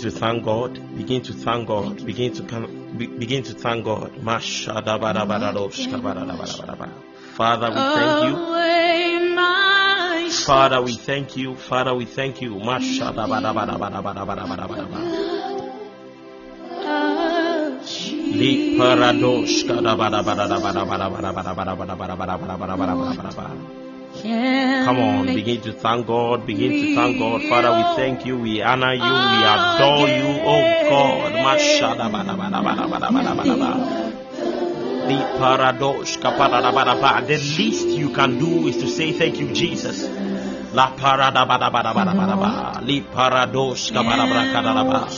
to thank God. Begin to thank God. Begin to begin to thank God. Father, we thank you. Father, we thank you. Father, we thank you. Come on, begin to thank God. Begin to thank God. Father, we thank you. We honor you. We adore you. Oh God. The paradox, the least you can do is to say thank you, Jesus. La parada bada bada bada bada ba, li parados kabada bada kada ba,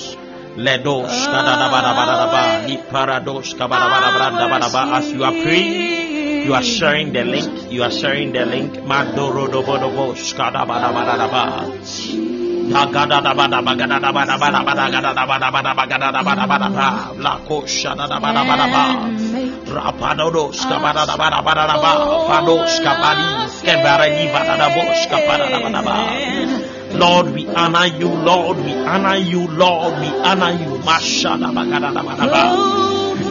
le dos kada bada bada ba, li parados kabada bada bada bada ba. As you are praying, you are sharing the link. You are sharing the link. Lord, we honor you, Lord, we honor you, Lord, we honor you. Mashada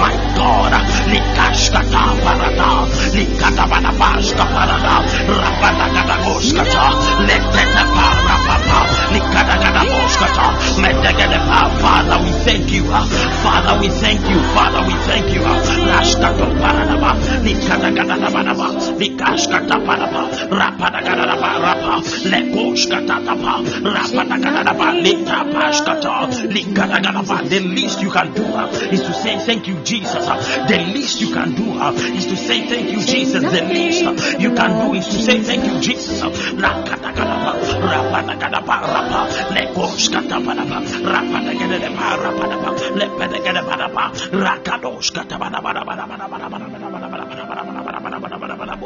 My God, Nikashkata Parada, Nikatabanabashka Parada, likadagadadabadaba, likashkatapadaba, rapadagadagadaba, rapa, litapashkata, likadagadaba. The least you can do is to say thank you, Jesus. The least you can do is to say thank you, Jesus. The least you can do is to say thank you, Jesus.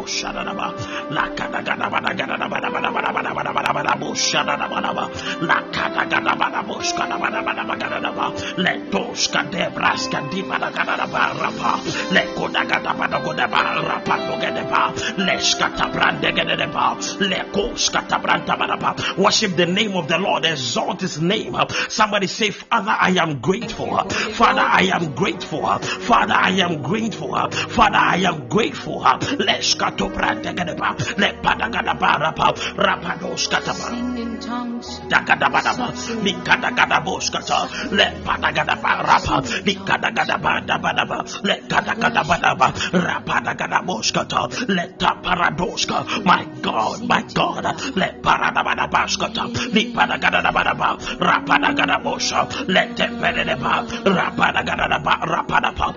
Lekoshkatapadaba, rapadagadagadaba, rapadaba, lepedagadabadaba, Worship the name of the Lord, exalt his name. Somebody say, Father, I am grateful. Father, I am grateful. Father, I am grateful. Father, I am grateful. Let's go to Brandagadaba. Let Padagadabarapa. Rapados Kataba. Sing in tongues. Dagadabadaba, Nikadagadaboskata, let Padagadabarapa, Nikadagadabadabadaba, let Kadagadabadaba, Rapadagadaboskata, let Taparadoska, my God, my God, let Paradabadabaskata, Nikadagadabadaba, Rapadagadabosa, let Tepedeba, Rapadagada, Rapadapa,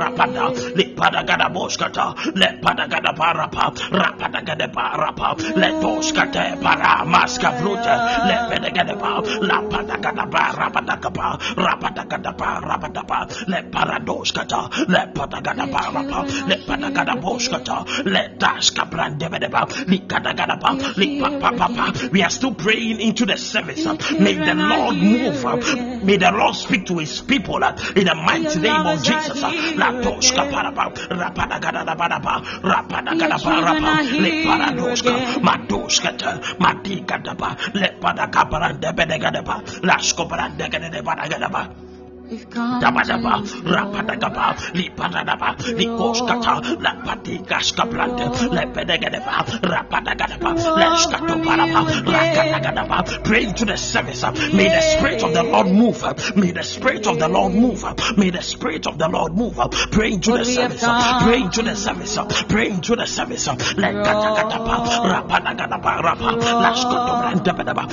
let Goskata, Braskateva, Nikadagadabadaba, Rapada, Nikadagadaboskata, let Padagadabarapa, Rapadagadabarapa, let Oskate, Para, Maska Brute, let Pedagadaba, La Padagadaba, Rapadagaba, Rapadagaba, Rapadaba, let Paradoskata, let Padagadabarapa, let Padagadaboskata, let Daska Brandebedeba, Likadagadaba, Likapapapa. We are still praying into the service. May the Lord move. May the Lord speak to his people in the mighty name of Jesus. La Toska Paraba, Rapadagadabadaba, Rapadagadabarapa, Le Paradoska, Madoskata, Madigadaba, Le Padagabarandebedegadaба, Laskobarandegadabadagadaba. We've come Dabadaba, to rapadagaba, lipadadaba, likoskata, lapatigaska blande, lepedegadaba, rapadagaba, leskatoparaba, rakadagadaba. Pray into the service. May the Spirit of the Lord move. May the Spirit of the Lord move. May the Spirit of the Lord move. Pray into the service. Pray into the service. Pray into the service. Lekatagadaba, rapadagadaba, rapa, lepadagadaba, rapa,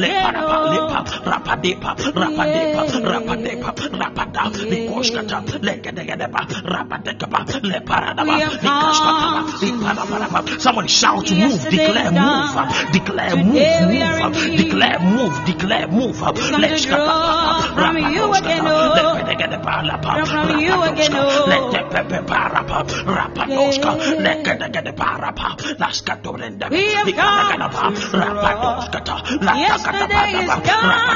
lepadaba, lepa, rapadepa, rapadepa, rapadepa, rapada, likoskata, legedegedepa, rapadekapa, leparadaba, likaskataba, liparabaraba. Somebody shout, move, declare, move, declare, move, move, declare, move, declare, move. lapa, rapa, laskatorenda, We have likadegedepa, come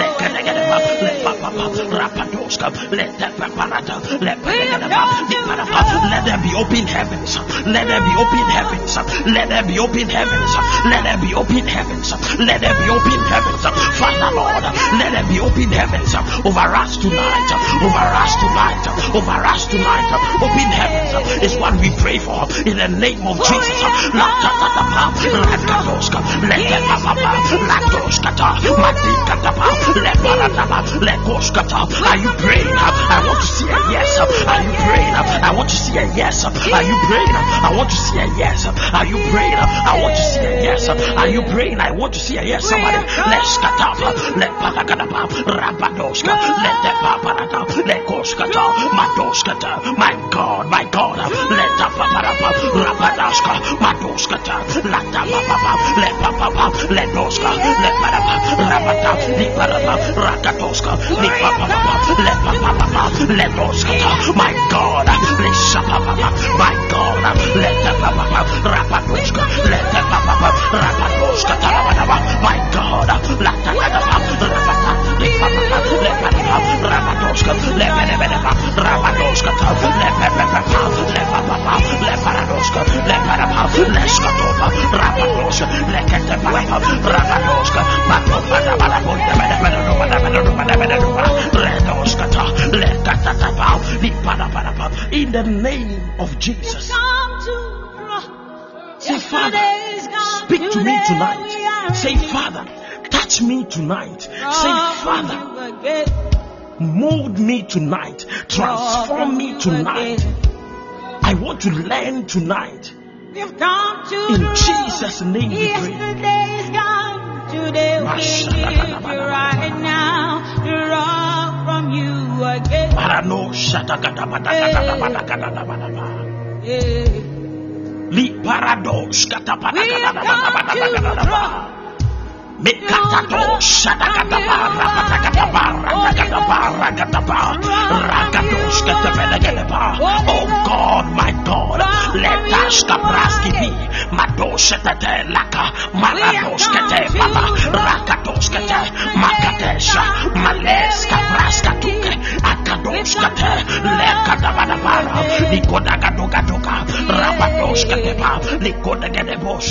lekaradaba, lepapapa, rapadoska. Let there be open heavens. Let there be open heavens. Let there be open heavens. Let there be open heavens. Let there be open heavens. Father Lord, let there be open heavens over us tonight. Over us tonight. Over us tonight. Open heavens is what we pray for in the name of Jesus. La ta ta ta pa, la ta doska, le te pa pa pa, la doska ta, ma di ka ta pa, le pa ra ta pa, le koska ta. Are you praying? I want to see a yes. Are you praying? I want to see a yes. Are you praying? I want to see a yes. Are you praying? I want to see a yes. Are you praying? I want to see a yes. Somebody, let's cut up. Let pa la ka ta pa, ra pa doska, le te pa pa ra ta, le koska ta, ma doska ta. My God, my God, let ta pa pa ra pa, ra pa doska, ma doska ta, la ta pa pa pa, le pa pa pa, le doska. My God, le sha pa pa pa, my God, le ta pa pa pa, ra pa doska, le ta pa pa pa, in the name of Jesus. Say, Father, speak to me tonight. Say, Father, touch me tonight. Say, Father mold me tonight. Transform me tonight. I want to learn tonight. We've come to In. Jesus' name we pray. Yesterday's gone. Today we need you right now. Draw from you again. Parano shatakadabadakadabadakadabadaba. Mikatato Shatakatapara Patakatapara Rakatapara Gatapa Rakatosh Oh God, my God, let us kapraski be. Madosh Laka Maladosh Papa Rakatos Makatesha Males Kapraska Tuke Akadosh Kate Lekadabadabara Nikodagadogadoga Rabadosh Katepa Nikodagadosh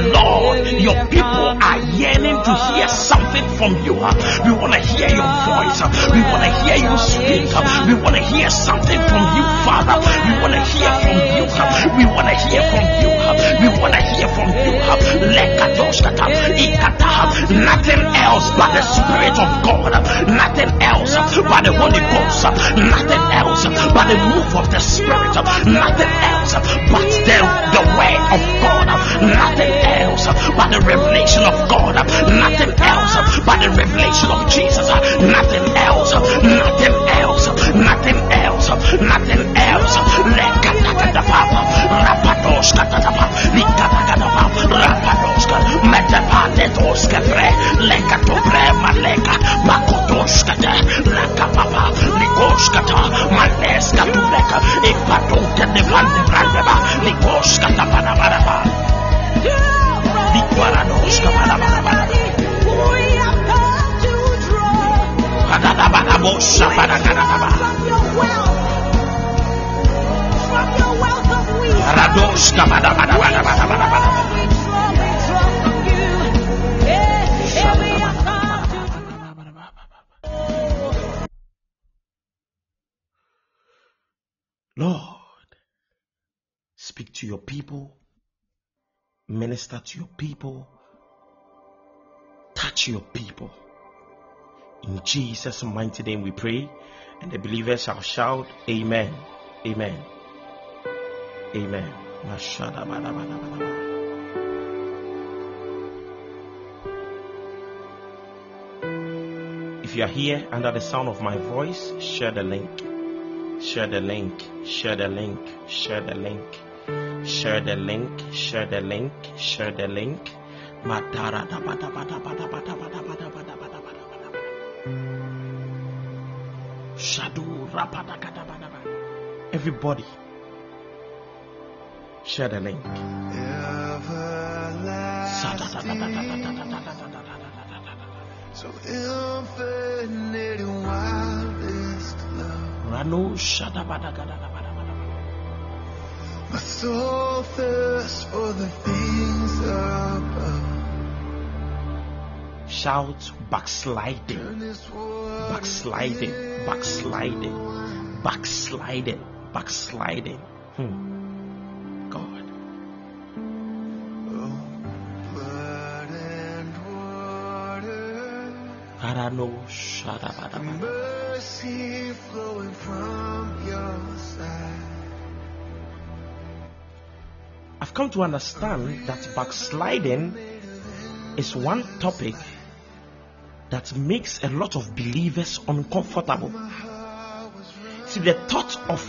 Lord, your people are yearning to hear something from you. We want to hear your voice. We want to hear you speak. We want to hear something from you, Father. We want to hear from you. We want to hear from you. We want to hear from you. Nothing else but the Spirit of God. Nothing else but the Holy Ghost. Nothing else but the move of the Spirit. Nothing else but the, the Word of God. Nothing else Uh, but the revelation of God. Uh, nothing else uh, but the revelation of Jesus. Nothing else. Nothing else. Nothing else. Nothing else. Lekatakatapa. Rapadoskatapa. Likatakatapa. Rapadoska. Metepatetoska pre. Lekatobre maleka. Makotoskata. Lakapapa. Likoskata. Maleska tuleka. Ipatonke devante brandeba. Likoskata panabaraba. Barados, Kadadabanabosha, Baragadababa. Rados, Lord, speak to your people minister to your people, touch your people. In Jesus' mighty name we pray, and the believers shall shout, Amen. Amen. Amen. If you are here under the sound of my voice, share the link. Share the link. Share the link. Share the link. Share the link, share the link, share the link. Everybody, share the link. So infinite wildest love. My soul thirsts for the things above. Shout backsliding, Turn this world backsliding, backsliding, backsliding, backsliding. Hmm. God. Water. Shadabadabada. Mercy flowing from your side. I've come to understand that backsliding is one topic that makes a lot of believers uncomfortable. See, the thought of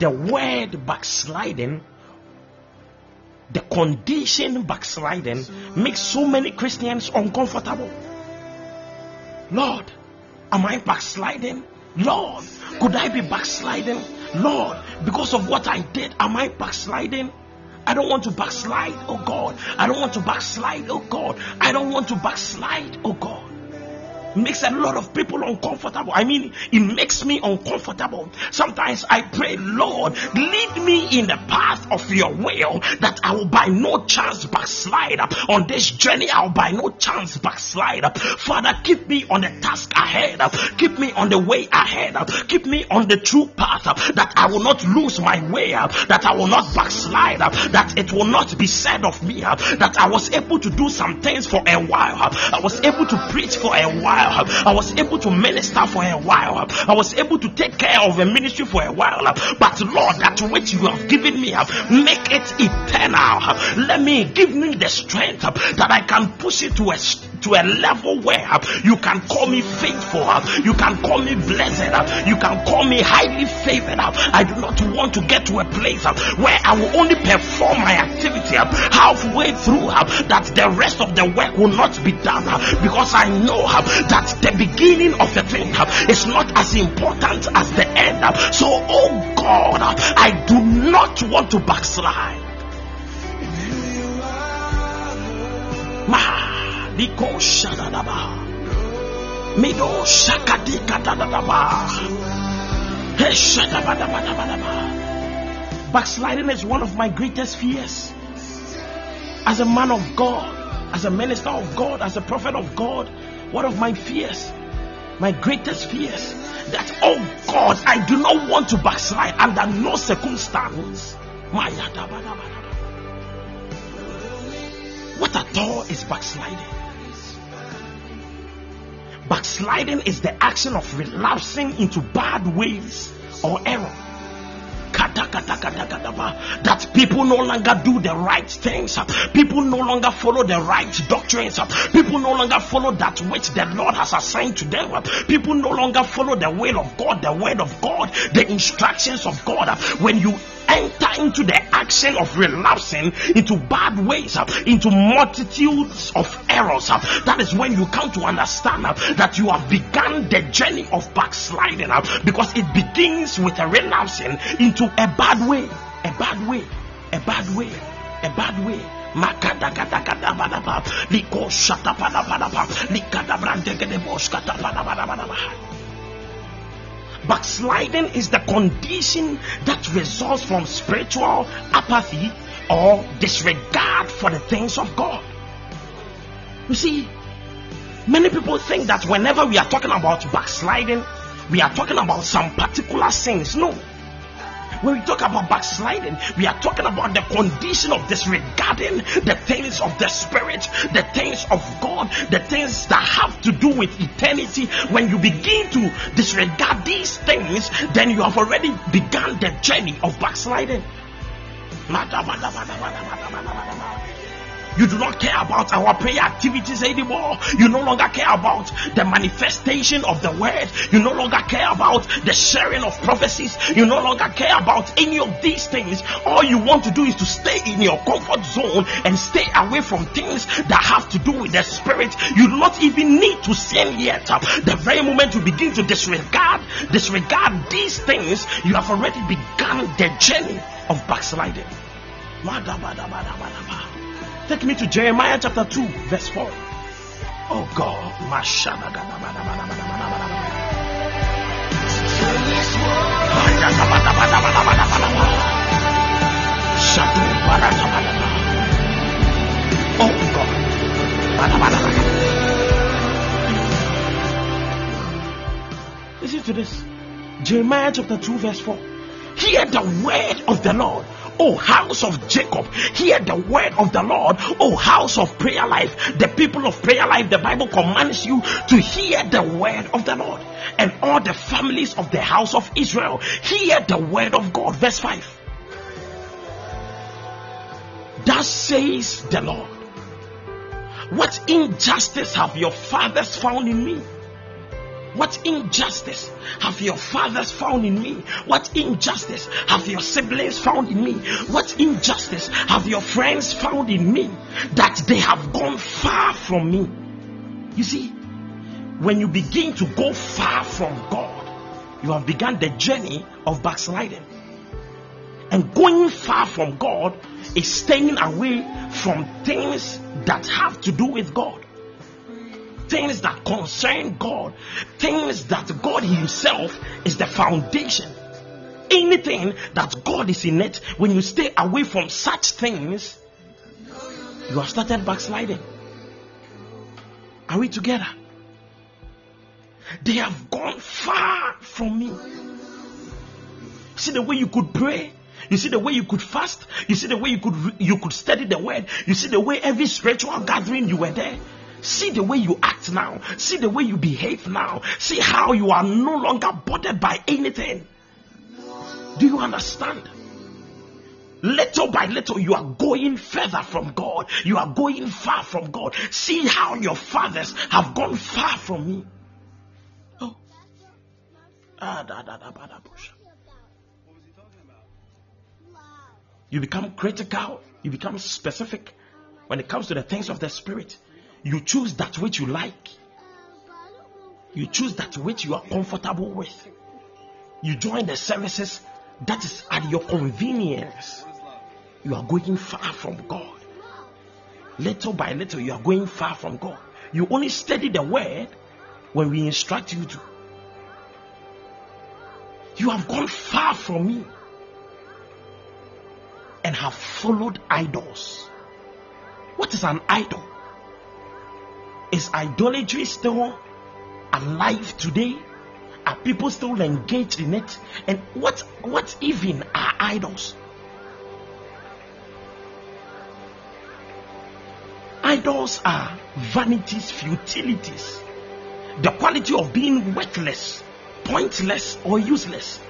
the word backsliding, the condition backsliding, makes so many Christians uncomfortable. Lord, am I backsliding? Lord, could I be backsliding? Lord, Because of what I did, am I backsliding? I don't want to backslide, oh God. I don't want to backslide, oh God. I don't want to backslide, oh God makes a lot of people uncomfortable. I mean, it makes me uncomfortable. Sometimes I pray, Lord, lead me in the path of your will that I will by no chance backslide on this journey. I'll by no chance backslide. Father, keep me on the task ahead. Keep me on the way ahead. Keep me on the true path that I will not lose my way. That I will not backslide. That it will not be said of me that I was able to do some things for a while. I was able to preach for a while. I was able to minister for a while. I was able to take care of a ministry for a while. But Lord, that which you have given me, make it eternal. Let me give me the strength that I can push it to a to a level where you can call me faithful, you can call me blessed, you can call me highly favored. I do not want to get to a place where I will only perform my activity halfway through that the rest of the work will not be done because I know that the beginning of the thing is not as important as the end. So, oh God, I do not want to backslide. Ma. Backsliding is one of my greatest fears. As a man of God, as a minister of God, as a prophet of God, one of my fears, my greatest fears, that oh God, I do not want to backslide under no circumstance. What at all is backsliding? Backsliding is the action of relapsing into bad ways or error. That people no longer do the right things. People no longer follow the right doctrines. People no longer follow that which the Lord has assigned to them. People no longer follow the will of God, the word of God, the instructions of God. When you enter into the action of relapsing into bad ways, uh, into multitudes of errors, uh, that is when you come to understand uh, that you have begun the journey of backsliding because it begins with a relapsing into a bad way, a bad way, a bad way, a bad way. Backsliding is the condition that results from spiritual apathy or disregard for the things of God. You see, many people think that whenever we are talking about backsliding, we are talking about some particular sins. No. When we talk about backsliding, we are talking about the condition of disregarding the things of the Spirit, the things of God, the things that have to do with eternity. When you begin to disregard these things, then you have already begun the journey of backsliding. You do not care about our prayer activities anymore. You no longer care about the manifestation of the word. You no longer care about the sharing of prophecies. You no longer care about any of these things. All you want to do is to stay in your comfort zone and stay away from things that have to do with the spirit. You do not even need to sin yet. The very moment you begin to disregard, disregard these things, you have already begun the journey of backsliding. Take me to Jeremiah chapter 2, verse 4. Oh God, Oh God. Listen to this. Jeremiah chapter 2, verse 4. Hear the word of the Lord O house of Jacob, hear the word of the Lord. O house of prayer life, the people of prayer life, the Bible commands you to hear the word of the Lord. And all the families of the house of Israel, hear the word of God. Verse 5. Thus says the Lord. What injustice have your fathers found in me? What injustice have your fathers found in me? What injustice have your siblings found in me? What injustice have your friends found in me that they have gone far from me? You see, when you begin to go far from God, you have begun the journey of backsliding. And going far from God is staying away from things that have to do with God. Things that concern God. Things that God Himself is the foundation. Anything that God is in it, when you stay away from such things, you have started backsliding. Are we together? They have gone far from me. See the way you could pray. You see the way you could fast. You see the way you could you could study the word. You see the way every spiritual gathering you were there. See the way you act now. See the way you behave now. See how you are no longer bothered by anything. Do you understand? Little by little, you are going further from God. You are going far from God. See how your fathers have gone far from me. Oh. Ah, da, da, da, da. You become critical. You become specific when it comes to the things of the spirit. You choose that which you like. You choose that which you are comfortable with. You join the services that is at your convenience. You are going far from God. Little by little, you are going far from God. You only study the word when we instruct you to. You have gone far from me and have followed idols. What is an idol? Is idolatry still alive today? Are people still engaged in it? And what what even are idols? Idols are vanities, futilities, the quality of being worthless, pointless, or useless.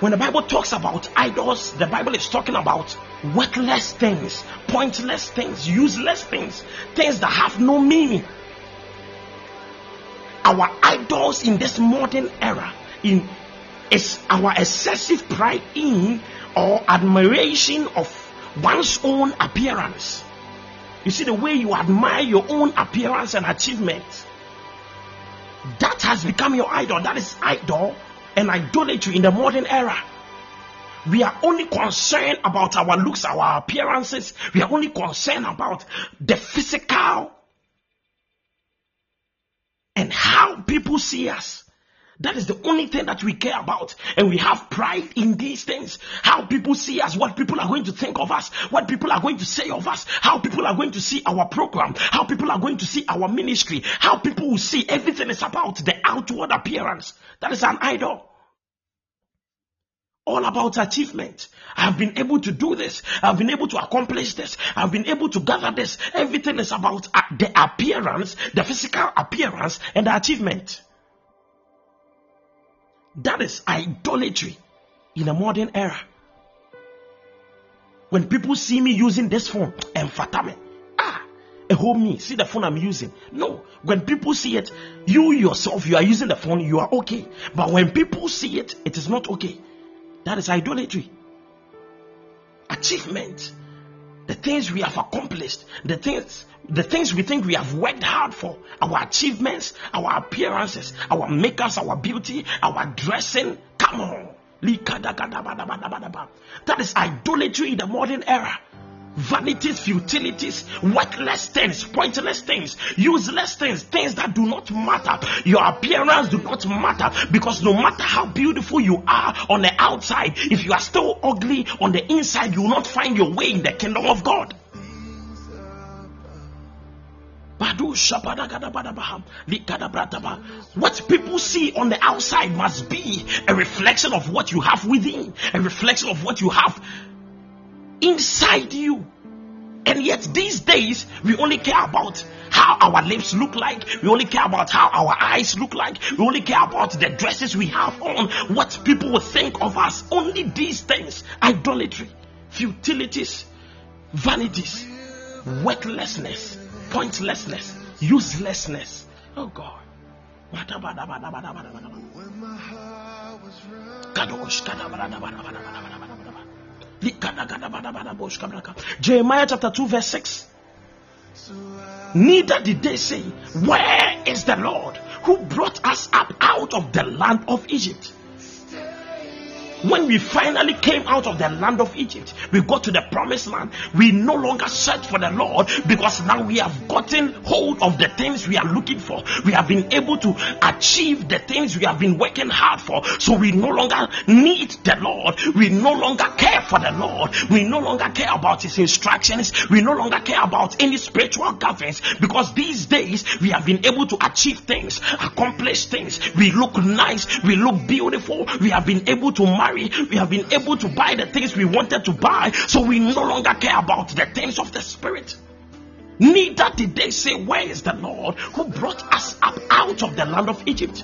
When the Bible talks about idols, the Bible is talking about worthless things, pointless things, useless things, things that have no meaning. Our idols in this modern era in is our excessive pride in or admiration of one's own appearance. You see the way you admire your own appearance and achievement. That has become your idol. That is idol and idolatry in the modern era. We are only concerned about our looks, our appearances. We are only concerned about the physical and how people see us. That is the only thing that we care about. And we have pride in these things. How people see us, what people are going to think of us, what people are going to say of us, how people are going to see our program, how people are going to see our ministry, how people will see everything is about the outward appearance. That is an idol. All about achievement. I've been able to do this. I've been able to accomplish this. I've been able to gather this. Everything is about uh, the appearance, the physical appearance, and the achievement. That is idolatry in a modern era. When people see me using this phone, and fatame, ah, a home me, see the phone I'm using. No, when people see it, you yourself, you are using the phone, you are okay. But when people see it, it is not okay. That is idolatry. Achievement. The things we have accomplished, the things the things we think we have worked hard for, our achievements, our appearances, our makeups, our beauty, our dressing. Come on. That is idolatry in the modern era. Vanities, futilities, worthless things, pointless things, useless things, things that do not matter. Your appearance do not matter because no matter how beautiful you are on the outside, if you are still ugly on the inside, you will not find your way in the kingdom of God. What people see on the outside must be a reflection of what you have within, a reflection of what you have inside you. And yet, these days, we only care about how our lips look like. We only care about how our eyes look like. We only care about the dresses we have on, what people will think of us. Only these things idolatry, futilities, vanities, worthlessness, pointlessness, uselessness. Oh God. Jeremiah chapter 2, verse 6. Neither did they say, Where is the Lord who brought us up out of the land of Egypt? When we finally came out of the land of Egypt, we got to the promised land. We no longer search for the Lord because now we have gotten hold of the things we are looking for. We have been able to achieve the things we have been working hard for. So we no longer need the Lord. We no longer care for the Lord. We no longer care about His instructions. We no longer care about any spiritual governance because these days we have been able to achieve things, accomplish things. We look nice. We look beautiful. We have been able to marry we have been able to buy the things we wanted to buy, so we no longer care about the things of the Spirit. Neither did they say, Where is the Lord who brought us up out of the land of Egypt?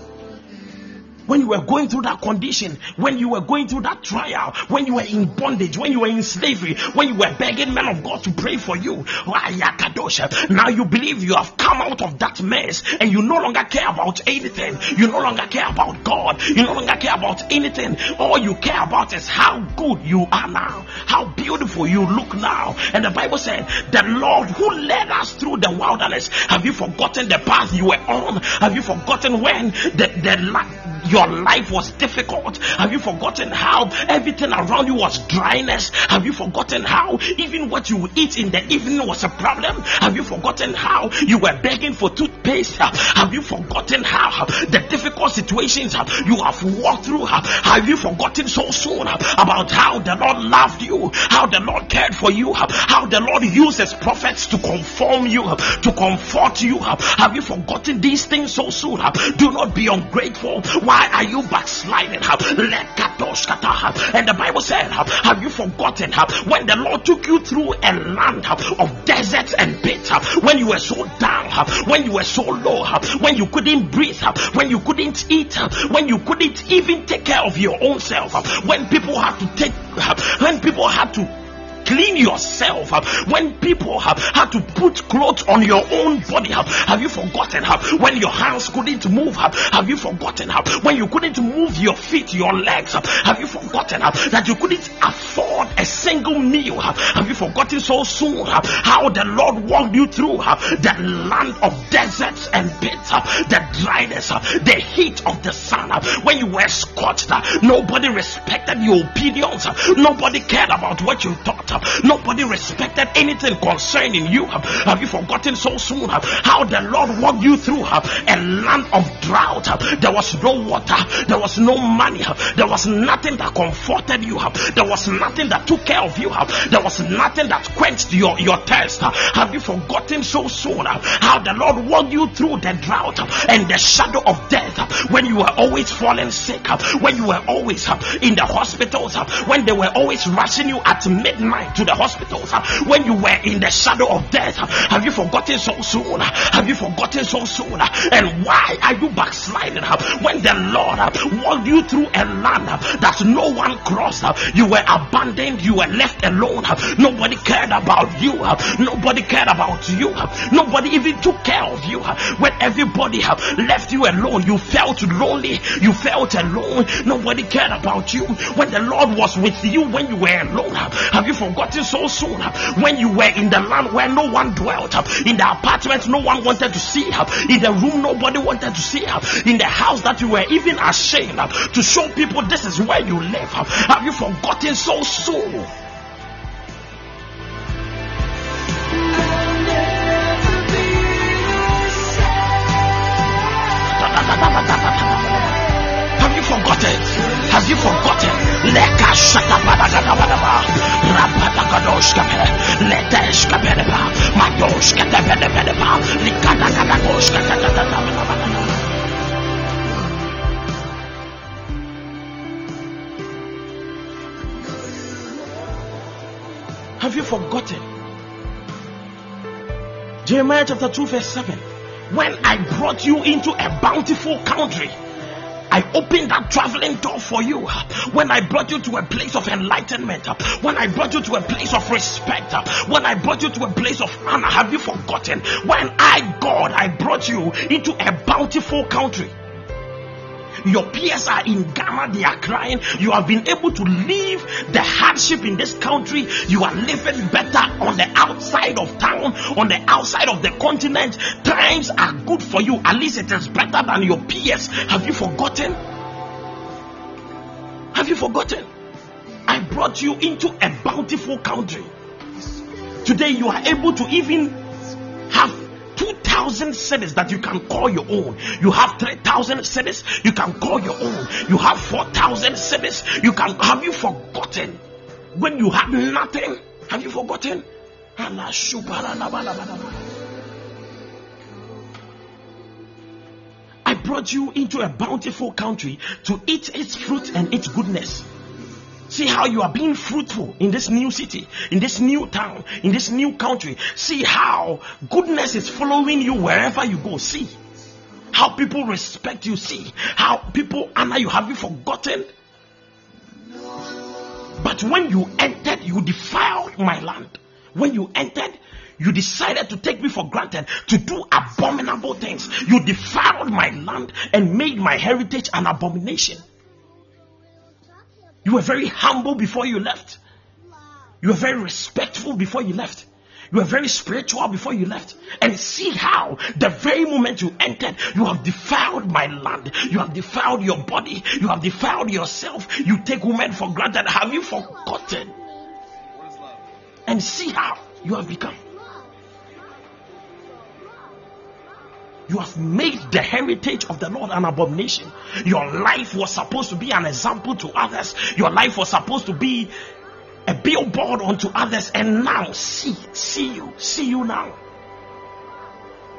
When you were going through that condition, when you were going through that trial, when you were in bondage, when you were in slavery, when you were begging men of God to pray for you. Now you believe you have come out of that mess and you no longer care about anything. You no longer care about God. You no longer care about anything. All you care about is how good you are now, how beautiful you look now. And the Bible said, The Lord who led us through the wilderness. Have you forgotten the path you were on? Have you forgotten when the, the your life was difficult? Have you forgotten how everything around you was dryness? Have you forgotten how even what you eat in the evening was a problem? Have you forgotten how you were begging for toothpaste? Have you forgotten how the difficult situations you have walked through? Have you forgotten so soon about how the Lord loved you, how the Lord cared for you, how the Lord uses prophets to conform you, to comfort you? Have you forgotten these things so soon? Do not be ungrateful. Why why are you backsliding? Let. And the Bible said, Have you forgotten when the Lord took you through a land of deserts and pits, when you were so down, when you were so low, when you couldn't breathe, when you couldn't eat, when you couldn't even take care of your own self, when people had to take, when people had to clean yourself when people have had to put clothes on your own body have you forgotten when your hands couldn't move have you forgotten when you couldn't move your feet your legs have you forgotten that you couldn't afford a single meal have you forgotten so soon how the lord walked you through the land of deserts and pits the dryness the heat of the sun when you were scorched nobody respected your opinions nobody cared about what you thought Nobody respected anything concerning you. Have you forgotten so soon how the Lord walked you through a land of drought? There was no water, there was no money, there was nothing that comforted you, there was nothing that took care of you, there was nothing that quenched your, your thirst. Have you forgotten so soon how the Lord walked you through the drought and the shadow of death when you were always falling sick, when you were always in the hospitals, when they were always rushing you at midnight? To the hospitals when you were in the shadow of death. Have you forgotten so soon? Have you forgotten so soon? And why are you backsliding when the Lord walked you through a land that no one crossed? You were abandoned, you were left alone. Nobody cared about you, nobody cared about you, nobody even took care of you. When everybody left you alone, you felt lonely, you felt alone, nobody cared about you. When the Lord was with you when you were alone, have you forgotten? Forgotten so soon when you were in the land where no one dwelt, in the apartment no one wanted to see, her, in the room nobody wanted to see, her, in the house that you were even ashamed to show people this is where you live. Have you forgotten so soon? Have you forgotten? Have you forgotten? Leka. Leteshkapedepa. Madoshkatepedepedepa. Likadagadagoshkatepedepa. Have you forgotten? Jeremiah chapter 2, verse 7. When I brought you into a bountiful country, I opened that traveling door for you uh, when I brought you to a place of enlightenment, uh, when I brought you to a place of respect, uh, when I brought you to a place of honor. Have you forgotten? When I, God, I brought you into a bountiful country. Your peers are in Ghana, they are crying. You have been able to leave the hardship in this country. You are living better on the outside of town, on the outside of the continent. Times are good for you. At least it is better than your peers. Have you forgotten? Have you forgotten? I brought you into a bountiful country. Today you are able to even have 2,000 cities that you can call your own. You have 3,000 cities you can call your own. You have 4,000 cities you can. Have you forgotten when you had nothing? Have you forgotten? I brought you into a bountiful country to eat its fruit and its goodness. See how you are being fruitful in this new city, in this new town, in this new country. See how goodness is following you wherever you go. See how people respect you. See how people honor you. Have you forgotten? But when you entered, you defiled my land. When you entered, you decided to take me for granted, to do abominable things. You defiled my land and made my heritage an abomination. You were very humble before you left. You were very respectful before you left. You were very spiritual before you left. And see how the very moment you entered, you have defiled my land. You have defiled your body. You have defiled yourself. You take women for granted. Have you forgotten? And see how you have become. You have made the heritage of the Lord an abomination. Your life was supposed to be an example to others. Your life was supposed to be a billboard unto others. And now, see, see you, see you now.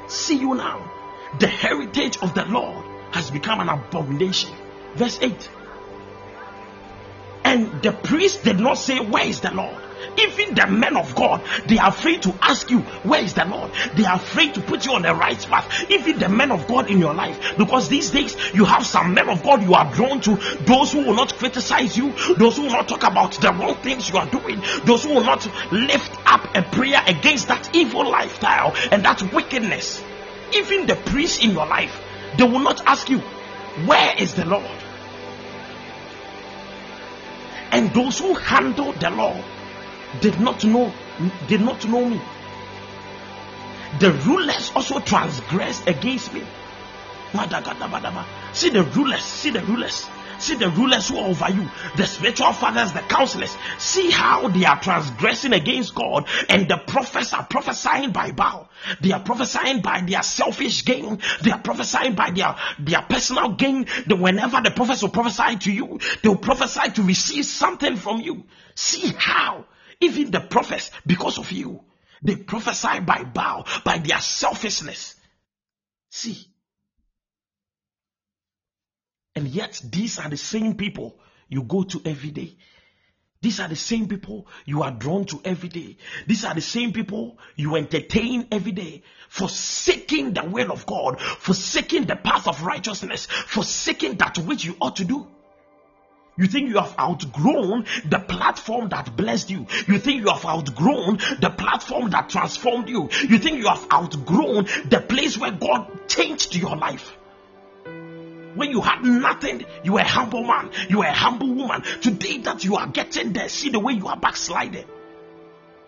See you now. The heritage of the Lord has become an abomination. Verse 8. And the priest did not say, Where is the Lord? Even the men of God, they are afraid to ask you, Where is the Lord? They are afraid to put you on the right path. Even the men of God in your life. Because these days you have some men of God you are drawn to, those who will not criticize you, those who will not talk about the wrong things you are doing, those who will not lift up a prayer against that evil lifestyle and that wickedness. Even the priests in your life, they will not ask you, Where is the Lord? And those who handle the law did not know did not know me. The rulers also transgressed against me. See the rulers, see the rulers, see the rulers who are over you, the spiritual fathers, the counselors. See how they are transgressing against God, and the prophets are prophesying by Baal. They are prophesying by their selfish gain. They are prophesying by their, their personal gain. That whenever the prophets will prophesy to you, they will prophesy to receive something from you. See how even the prophets, because of you, they prophesy by Baal, by their selfishness. See. And yet, these are the same people you go to every day. These are the same people you are drawn to every day. These are the same people you entertain every day, forsaking the will of God, forsaking the path of righteousness, forsaking that which you ought to do. You think you have outgrown the platform that blessed you. You think you have outgrown the platform that transformed you. You think you have outgrown the place where God changed your life. When you had nothing, you were a humble man, you were a humble woman. Today that you are getting there, see the way you are backsliding.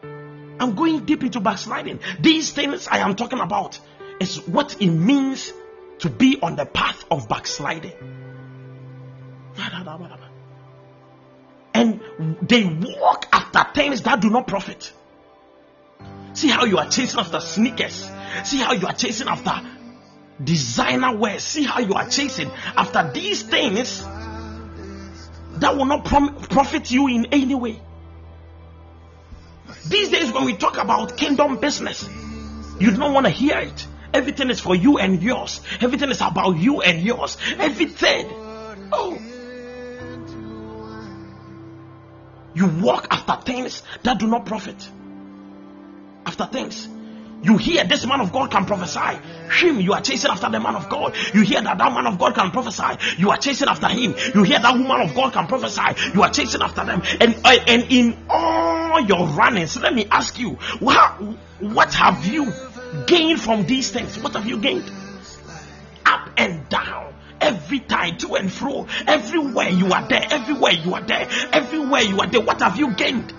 I'm going deep into backsliding. These things I am talking about is what it means to be on the path of backsliding. They walk after things that do not profit. See how you are chasing after sneakers. See how you are chasing after designer wear. See how you are chasing after these things that will not prom- profit you in any way. These days, when we talk about kingdom business, you don't want to hear it. Everything is for you and yours. Everything is about you and yours. Everything. Oh. You walk after things that do not profit. After things. You hear this man of God can prophesy. Him, you are chasing after the man of God. You hear that that man of God can prophesy. You are chasing after him. You hear that woman of God can prophesy. You are chasing after them. And uh, and in all your runnings, let me ask you, what what have you gained from these things? What have you gained? Up and down every time to and fro. Everywhere you are there everywhere you are there everywhere you are there what have you gained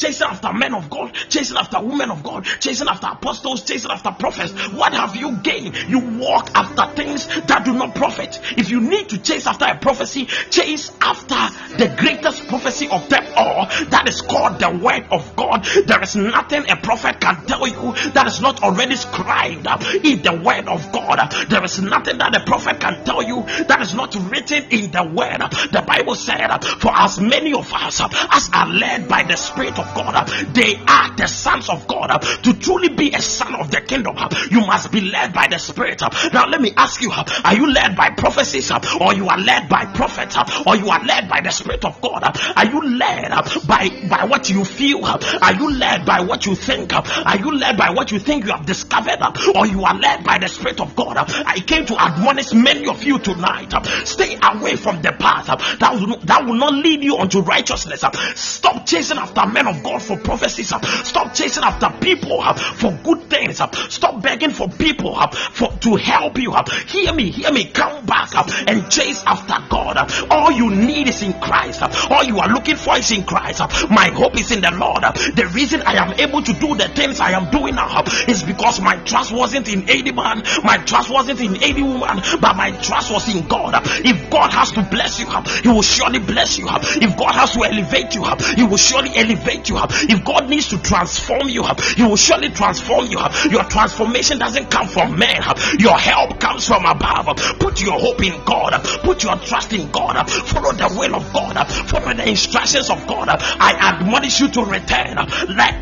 chasing after men of God, chasing after women of God, chasing after apostles, chasing after prophets. What have you gained? You walk after things that do not profit. If you need to chase after a prophecy, chase after the greatest prophecy of them all. That is called the word of God. There is nothing a prophet can tell you that is not already scribed in the word of God. There is nothing that a prophet can tell you that is not written in the word. The Bible said, For as many of us as are led by the Spirit of God, they are the sons of God. To truly be a son of the kingdom, you must be led by the Spirit. Now, let me ask you are you led by prophecies, or you are led by prophets, or you are led by the Spirit of God? Are you led by, by what you feel? Are you led by what you think? Are you led by what you think you have discovered? Or you are led by the Spirit of God? I came to admonish many of you tonight. Stay away from the path that will, that will not lead you unto righteousness. Stop chasing after men of God for prophecies. Stop chasing after people for good things. Stop begging for people for to help you. Hear me, hear me. Come back and chase after God. All you need is in Christ. All you are looking for is in Christ. My hope is in the Lord. The reason I am able to do the things I am doing now is because my trust wasn't in any man, my trust wasn't in any woman, but my trust was in God. If God has to bless you, He will surely bless you. If God has to elevate you, He will surely elevate you. Have if God needs to transform you, He will surely transform you. Your transformation doesn't come from man, your help comes from above. Put your hope in God, put your trust in God, follow the will of God, follow the instructions of God. I admonish you to return like.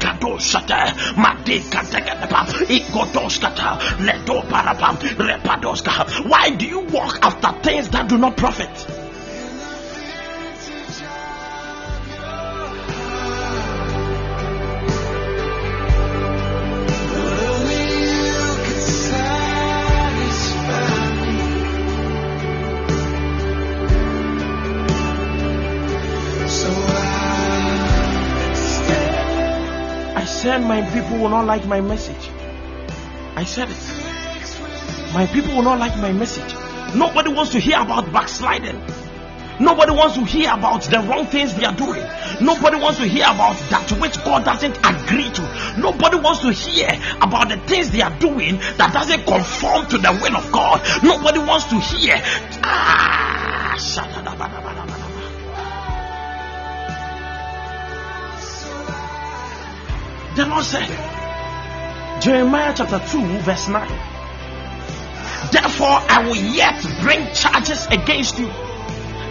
Why do you walk after things that do not profit? Said my people will not like my message. I said it. My people will not like my message. Nobody wants to hear about backsliding. Nobody wants to hear about the wrong things they are doing. Nobody wants to hear about that which God doesn't agree to. Nobody wants to hear about the things they are doing that doesn't conform to the will of God. Nobody wants to hear. Ah, the Lord said, Jeremiah chapter 2, verse 9. Therefore, I will yet bring charges against you.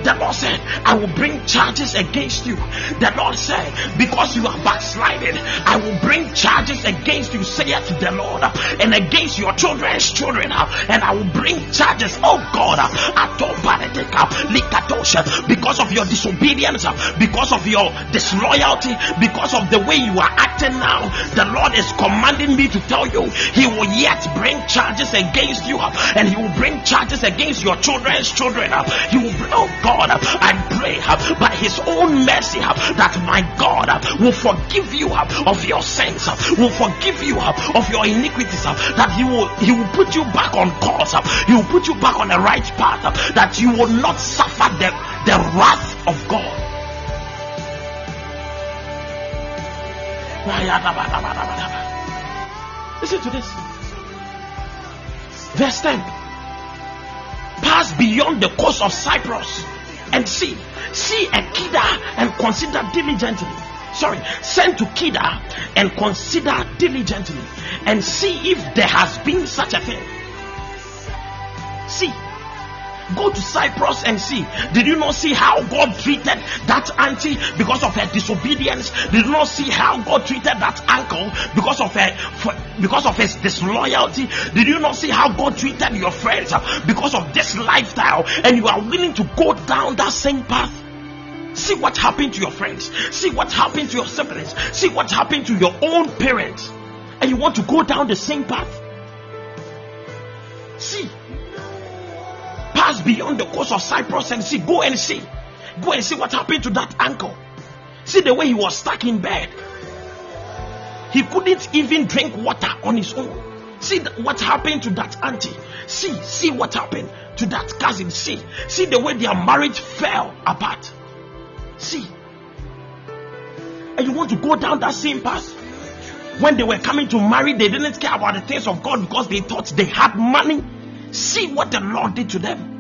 The Lord said, I will bring charges against you. The Lord said, because you are backsliding, I will bring charges against you, saith the Lord, and against your children's children, and I will bring charges, oh God, because of your disobedience, because of your disloyalty, because of the way you are acting now. The Lord is commanding me to tell you, He will yet bring charges against you, and He will bring charges against your children's children. He will, oh God, I pray uh, by His own mercy uh, that my God uh, will forgive you of your sins, will forgive you of your iniquities, that He will He will put you back on course, He will put you back on the right path, that you will not suffer the, the wrath of God. Listen to this. Verse 10. Pass beyond the coast of Cyprus and see. See a Kedar and consider diligently. Sorry, send to Kedar and consider diligently and see if there has been such a thing. See. Go to Cyprus and see. Did you not see how God treated that auntie because of her disobedience? Did you not see how God treated that uncle because of her for, because of his disloyalty? Did you not see how God treated your friends because of this lifestyle? And you are willing to go down that same path? See what happened to your friends. See what happened to your siblings. See what happened to your own parents. And you want to go down the same path? See pass beyond the coast of Cyprus and see. Go and see. Go and see what happened to that uncle. See the way he was stuck in bed. He couldn't even drink water on his own. See what happened to that auntie. See, see what happened to that cousin. See, see the way their marriage fell apart. See. And you want to go down that same path. When they were coming to marry, they didn't care about the things of God because they thought they had money. See what the Lord did to them.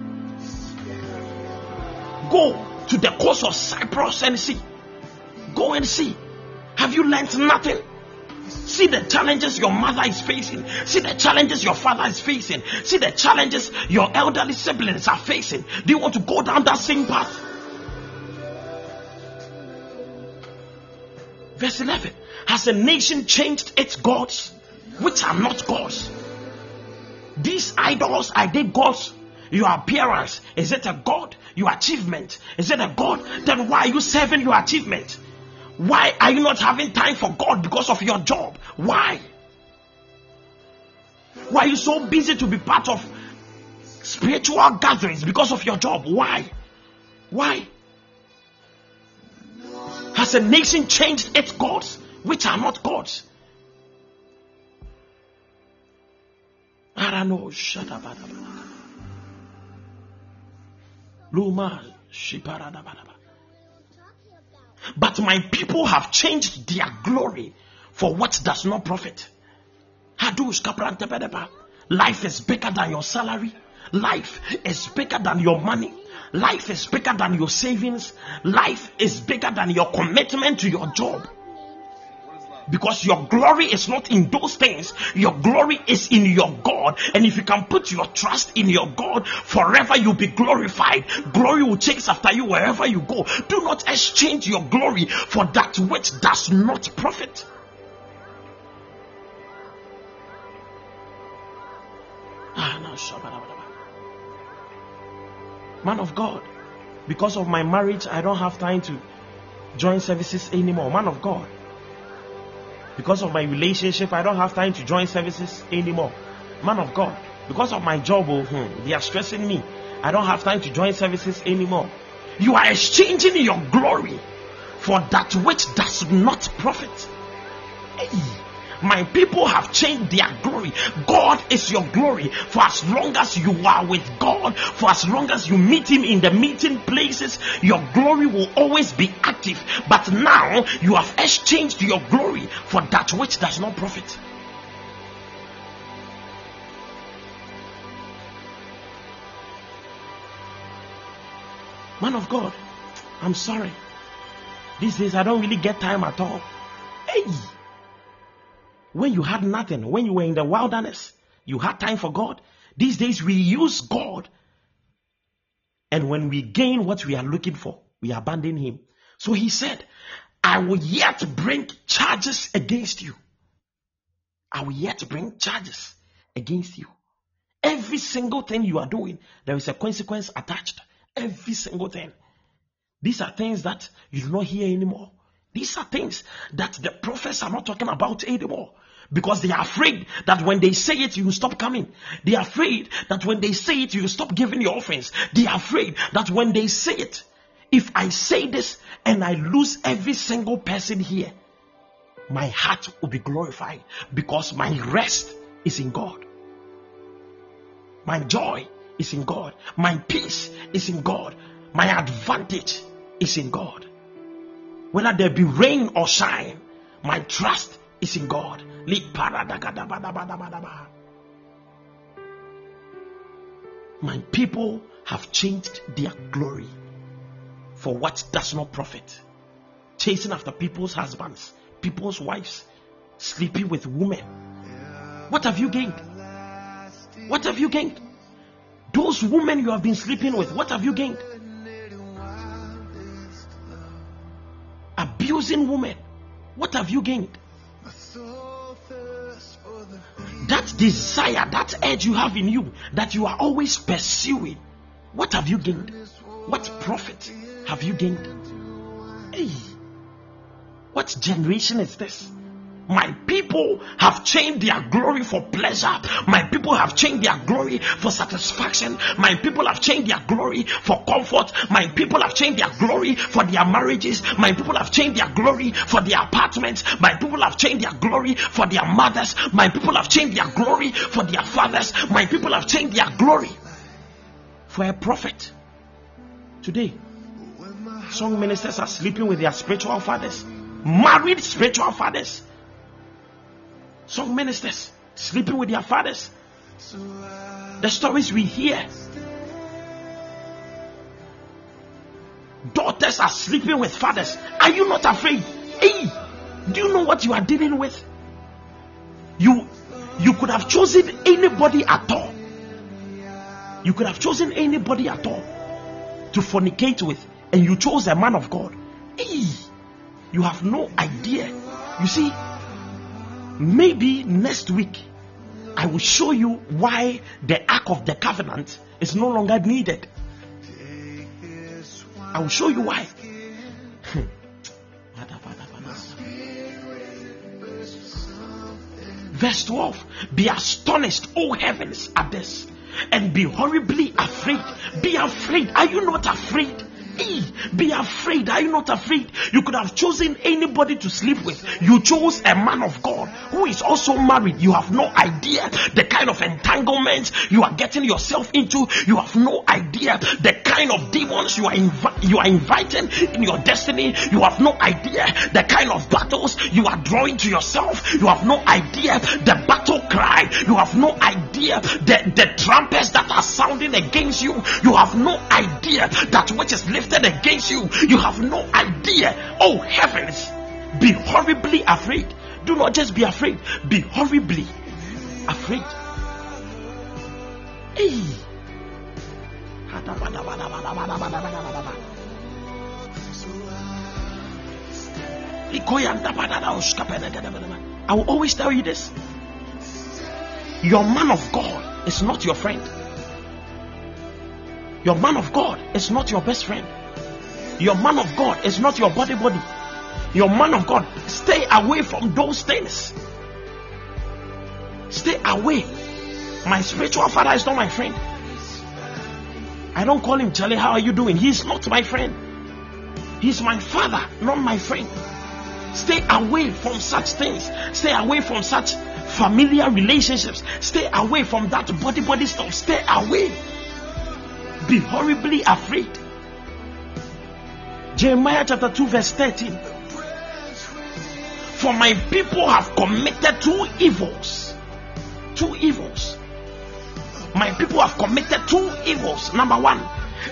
Go to the coast of Cyprus and see. Go and see. Have you learned nothing? See the challenges your mother is facing. See the challenges your father is facing. See the challenges your elderly siblings are facing. Do you want to go down that same path? Verse 11 Has a nation changed its gods, which are not gods? These idols are they gods? Your appearance is it a god? Your achievement is it a god? Then why are you serving your achievement? Why are you not having time for God because of your job? Why? Why are you so busy to be part of spiritual gatherings because of your job? Why? Why? Has a nation changed its gods, which are not gods? Luma. But my people have changed their glory for what does not profit. Life is bigger than your salary. Life is bigger than your money. Life is bigger than your savings. Life is bigger than your commitment to your job. Because your glory is not in those things, your glory is in your God. And if you can put your trust in your God, forever you'll be glorified. Glory will chase after you wherever you go. Do not exchange your glory for that which does not profit. Ah, Man of God, because of my marriage, I don't have time to join services anymore. Man of God, because of my relationship, I don't have time to join services anymore. Man of God, because of my job, oh, hmm, they are stressing me. I don't have time to join services anymore. You are exchanging your glory for that which does not profit. Hey, my people have changed their glory. God is your glory. For as long as you are with God, for as long as you meet Him in the meeting places, your glory will always be active. But now you have exchanged your glory for that which does not profit. Man of God, I'm sorry. These days I don't really get time at all. Hey! When you had nothing, when you were in the wilderness, you had time for God. These days we use God. And when we gain what we are looking for, we abandon Him. So He said, I will yet bring charges against you. I will yet bring charges against you. Every single thing you are doing, there is a consequence attached. Every single thing. These are things that you do not hear anymore. These are things that the prophets are not talking about anymore. Because they are afraid that when they say it, you will stop coming. They are afraid that when they say it, you will stop giving your offerings. They are afraid that when they say it, if I say this and I lose every single person here, my heart will be glorified because my rest is in God. My joy is in God. My peace is in God. My advantage is in God. Whether there be rain or shine, my trust is in God. My people have changed their glory for what does not profit. Chasing after people's husbands, people's wives, sleeping with women. What have you gained? What have you gained? Those women you have been sleeping with, what have you gained? Abusing women, what have you gained? That desire, that edge you have in you, that you are always pursuing, what have you gained? What profit have you gained? Hey, what generation is this? My people have changed their glory for pleasure. My people have changed their glory for satisfaction. My people have changed their glory for comfort. My people have changed their glory for their marriages. My people have changed their glory for their apartments. My people have changed their glory for their mothers. My people have changed their glory for their fathers. My people have changed their glory for a prophet. Today, some ministers are sleeping with their spiritual fathers married spiritual fathers, some ministers sleeping with their fathers. The stories we hear. Daughters are sleeping with fathers. Are you not afraid? Hey, do you know what you are dealing with? You you could have chosen anybody at all. You could have chosen anybody at all to fornicate with, and you chose a man of God. Hey, you have no idea. You see, maybe next week I will show you why the Ark of the Covenant is no longer needed. I will show you why. Verse 12 Be astonished, O heavens, at this, and be horribly afraid. Be afraid. Are you not afraid? Be afraid. Are you not afraid? You could have chosen anybody to sleep with. You chose a man of God who is also married. You have no idea the kind of entanglements you are getting yourself into. You have no idea the kind of demons you are invi- you are inviting in your destiny. You have no idea the kind of battles you are drawing to yourself. You have no idea the battle cry. You have no idea the, the trumpets that are sounding against you. You have no idea that which is lifted against you. You have no idea. Oh heavens, be horribly afraid. Do not just be afraid, be horribly afraid. Hey. I will always tell you this. Your man of God is not your friend. Your man of God is not your best friend. Your man of God is not your body body. Your man of God, stay away from those things. Stay away. My spiritual father is not my friend. I don't call him Charlie. How are you doing? He's not my friend. He's my father, not my friend. Stay away from such things. Stay away from such familiar relationships. Stay away from that body body stuff. Stay away. Be horribly afraid. Jeremiah chapter 2, verse 13. For my people have committed two evils. Two evils. My people have committed two evils. Number one,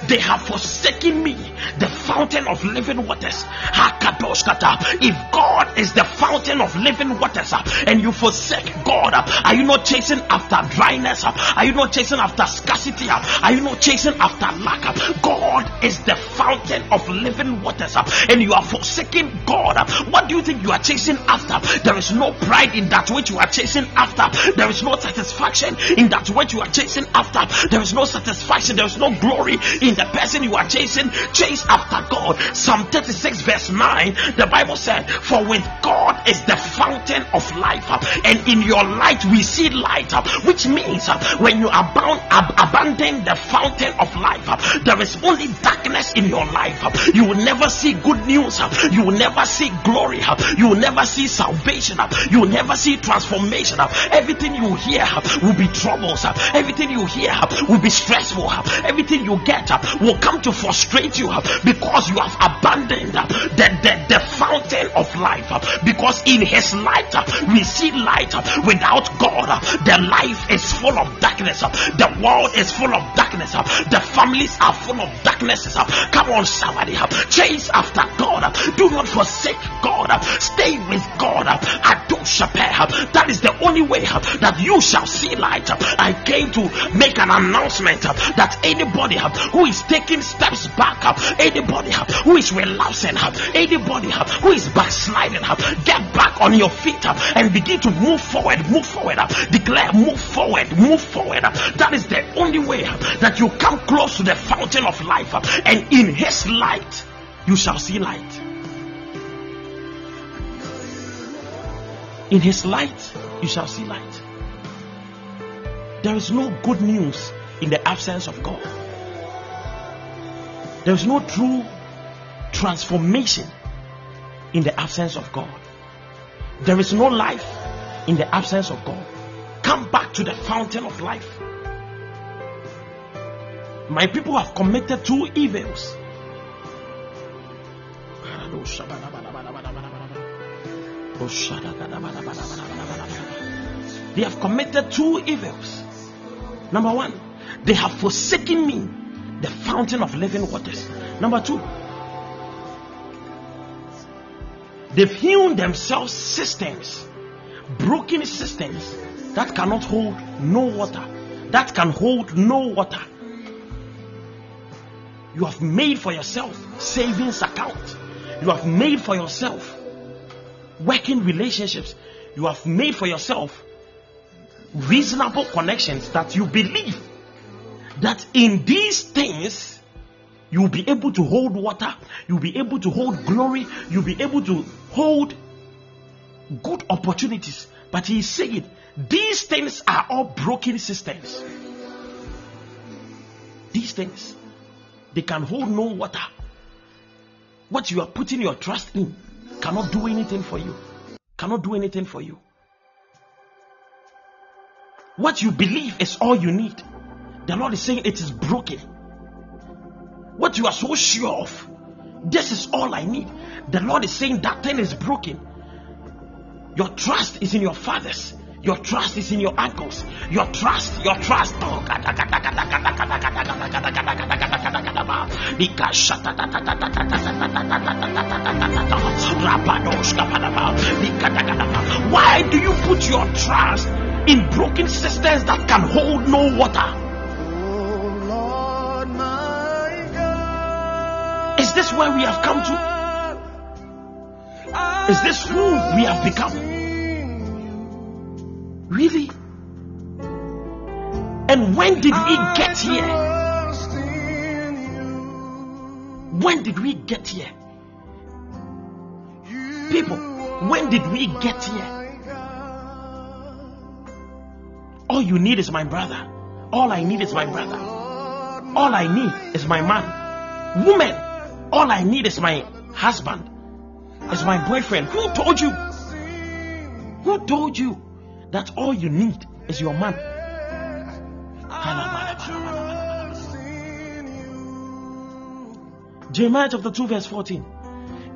they have forsaken me, the fountain of living waters. If God is the fountain of living waters uh, and you forsake God, uh, are you not chasing after dryness? Uh, are you not chasing after scarcity? Are you not chasing after lack? God is the fountain of living waters and you are forsaking God. What do you think you are chasing after? There is no pride in that which you are chasing after. There is no satisfaction in that which you are chasing after. There is no satisfaction. There is no glory in the person you are chasing. Chase after God. Psalm 36, verse 9, the Bible said, For with God is the fountain of life, and in your light we see light, which means when you are bound, ab- abandon the fountain of life, there is only darkness in your life. You will never see good news, you will never see glory, you will never see salvation, you will never see transformation. Everything you hear will be troubles, everything you hear will be stressful, everything you get Uh, will come to frustrate you uh, because you have abandoned uh, the, the, the fountain of life. Because in his light we see light. Without God, the life is full of darkness. The world is full of darkness. The families are full of darknesses. Come on, somebody, chase after God. Do not forsake God. Stay with God. That is the only way that you shall see light. I came to make an announcement that anybody who is taking steps back, up? anybody uh, who is relapsing, up? anybody who is backsliding, up? get back on your feet and begin to move forward, move forward, declare, move forward, move forward. That is the only way that you come close to the fountain of life, and in His light, you shall see light. In His light, you shall see light. There is no good news in the absence of God. There is no true transformation in the absence of God. There is no life in the absence of God. Come back to the fountain of life. My people have committed two evils. They have committed two evils. Number one, they have forsaken me, the fountain of living waters. Number two, they've hewn themselves cisterns, broken cisterns that cannot hold no water, that can hold no water. You have made for yourself savings account. You have made for yourself working relationships. You have made for yourself reasonable connections that you believe that in these things you'll be able to hold water, you'll be able to hold glory, you'll be able to hold good opportunities. But he's saying these things are all broken cisterns. These things they can hold no water. What you are putting your trust in cannot do anything for you. Cannot do anything for you. What you believe is all you need. The Lord is saying it is broken. What you are so sure of, this is all I need. The Lord is saying that thing is broken. Your trust is in your fathers. Your trust is in your uncles. Your trust, your trust. Oh, why do you put your trust in broken cisterns that can hold no water? Is this where we have come to? Is this who we have become? Really? And when did we get here? When did we get here? People, when did we get here? All you need is my brother. All I need is my brother. All I need is my man. Woman, all I need is my husband. Is my boyfriend. Who told you? Who told you that all you need is your man? Jeremiah chapter 2, verse 14.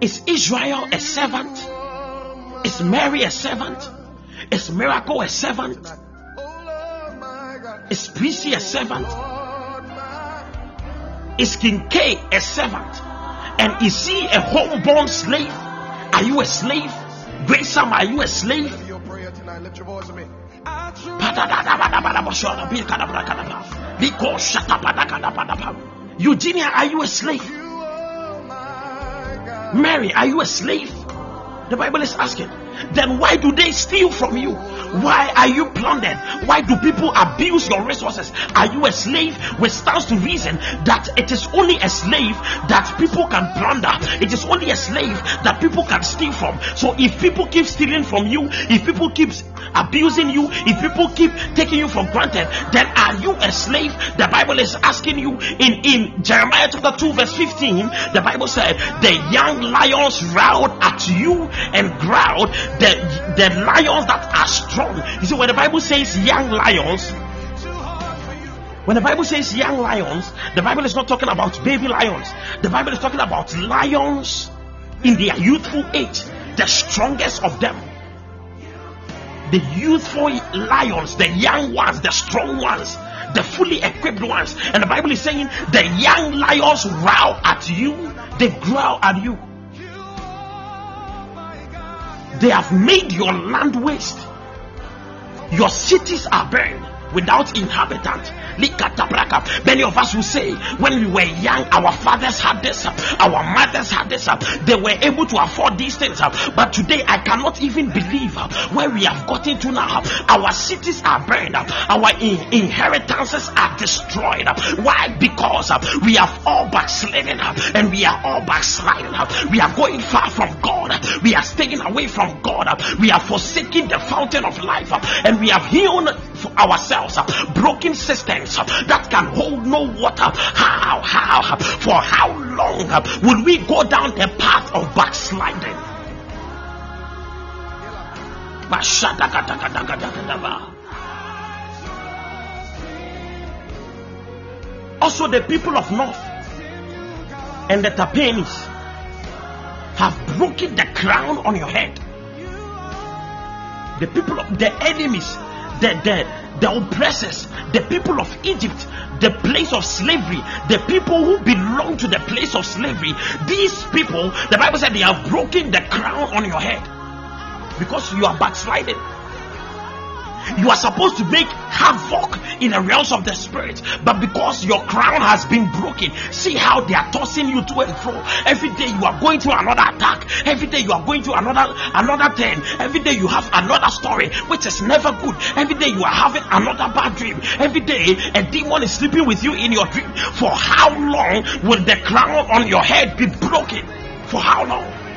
Is Israel a servant? Is Mary a servant? Is Miracle a servant? Is Prissy a servant? Is King K a servant? And is he a homeborn slave? Are you a slave? Great Sam, are you a slave? Eugenia, are you a slave? Mary, are you a slave? The Bible is asking. Then why do they steal from you? Why are you plundered? Why do people abuse your resources? Are you a slave? Which stands to reason that it is only a slave that people can plunder. It is only a slave that people can steal from. So if people keep stealing from you, if people keep abusing you, if people keep taking you for granted, then are you a slave? The Bible is asking you in, in Jeremiah chapter 2, verse 15. The Bible said, The young lions roared at you and growled, the, the lions that are strong. You see, when the Bible says young lions, when the Bible says young lions, the Bible is not talking about baby lions. The Bible is talking about lions in their youthful age, the strongest of them the youthful lions, the young ones, the strong ones, the fully equipped ones. And the Bible is saying the young lions roar at you, they growl at you. They have made your land waste. Your cities are burned without inhabitant. Many of us will say, when we were young, our fathers had this, our mothers had this, they were able to afford these things. But today, I cannot even believe where we have gotten to now. Our cities are burned, up, our in- inheritances are destroyed. Why? Because we have all backslidden and we are all backsliding. We are going far from God, we are staying away from God, we are forsaking the fountain of life, and we have healed ourselves Uh, broken cisterns uh, that can hold no water. How? How? Uh, for how long will we go down the path of backsliding? Also, the people of Noph and the Tahpanhes have broken the crown on your head. the people of the enemies, the, the, the oppressors, the people of Egypt, the place of slavery, the people who belong to the place of slavery, these people, the Bible said they have broken the crown on your head because you are backsliding. You are supposed to make havoc in the realms of the spirit, but because your crown has been broken, see how they are tossing you to and fro. Every day you are going through another attack. Every day you are going through another another thing. Every day you have another story, which is never good. Every day you are having another bad dream. Every day a demon is sleeping with you in your dream. For how long will the crown on your head be broken? For how long?